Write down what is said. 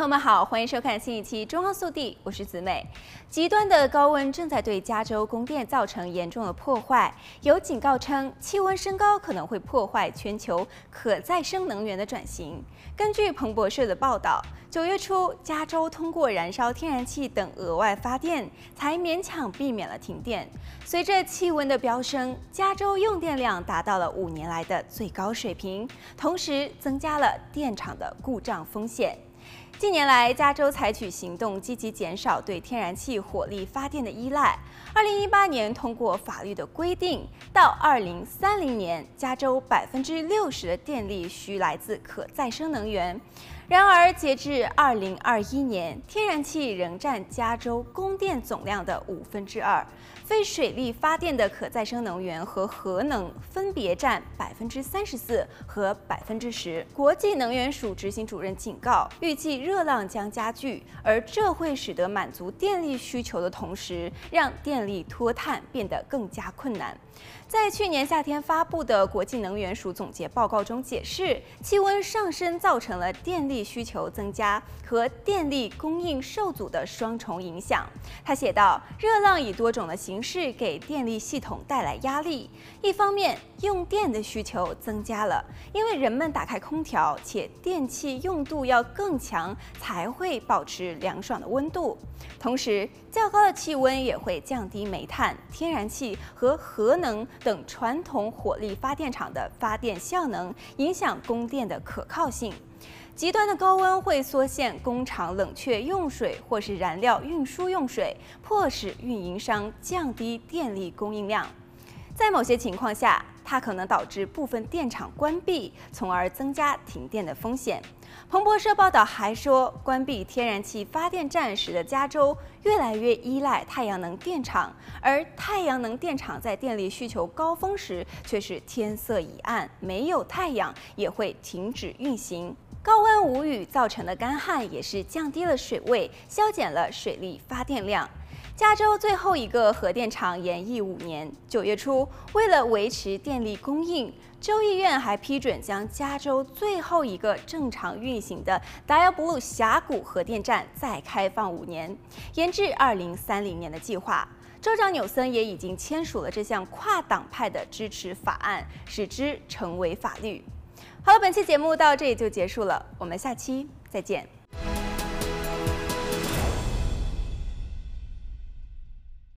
朋友们好，欢迎收看新一期《中央速递》，我是子美。极端的高温正在对加州供电造成严重的破坏，有警告称气温升高可能会破坏全球可再生能源的转型。根据彭博社的报道，九月初，加州通过燃烧天然气等额外发电，才勉强避免了停电。随着气温的飙升，加州用电量达到了五年来的最高水平，同时增加了电厂的故障风险。近年来，加州采取行动，积极减少对天然气火力发电的依赖。二零一八年通过法律的规定，到二零三零年，加州百分之六十的电力需来自可再生能源。然而，截至二零二一年，天然气仍占加州供电总量的五分之二，非水力发电的可再生能源和核能分别占百分之三十四和百分之十。国际能源署执行主任警告，预计热浪将加剧，而这会使得满足电力需求的同时，让电力脱碳变得更加困难。在去年夏天发布的国际能源署总结报告中解释，气温上升造成了电力需求增加和电力供应受阻的双重影响。他写道：“热浪以多种的形式给电力系统带来压力。一方面，用电的需求增加了，因为人们打开空调，且电器用度要更强才会保持凉爽的温度。同时，较高的气温也会降低煤炭、天然气和核能。”等传统火力发电厂的发电效能，影响供电的可靠性。极端的高温会缩限工厂冷却用水或是燃料运输用水，迫使运营商降低电力供应量。在某些情况下，它可能导致部分电厂关闭，从而增加停电的风险。彭博社报道还说，关闭天然气发电站使得加州越来越依赖太阳能电厂，而太阳能电厂在电力需求高峰时却是天色已暗，没有太阳也会停止运行。高温无雨造成的干旱也是降低了水位，削减了水力发电量。加州最后一个核电厂延役五年。九月初，为了维持电力供应，州议院还批准将加州最后一个正常运行的达尔布鲁峡谷核电站再开放五年，延至二零三零年的计划。州长纽森也已经签署了这项跨党派的支持法案，使之成为法律。好了，本期节目到这里就结束了，我们下期再见。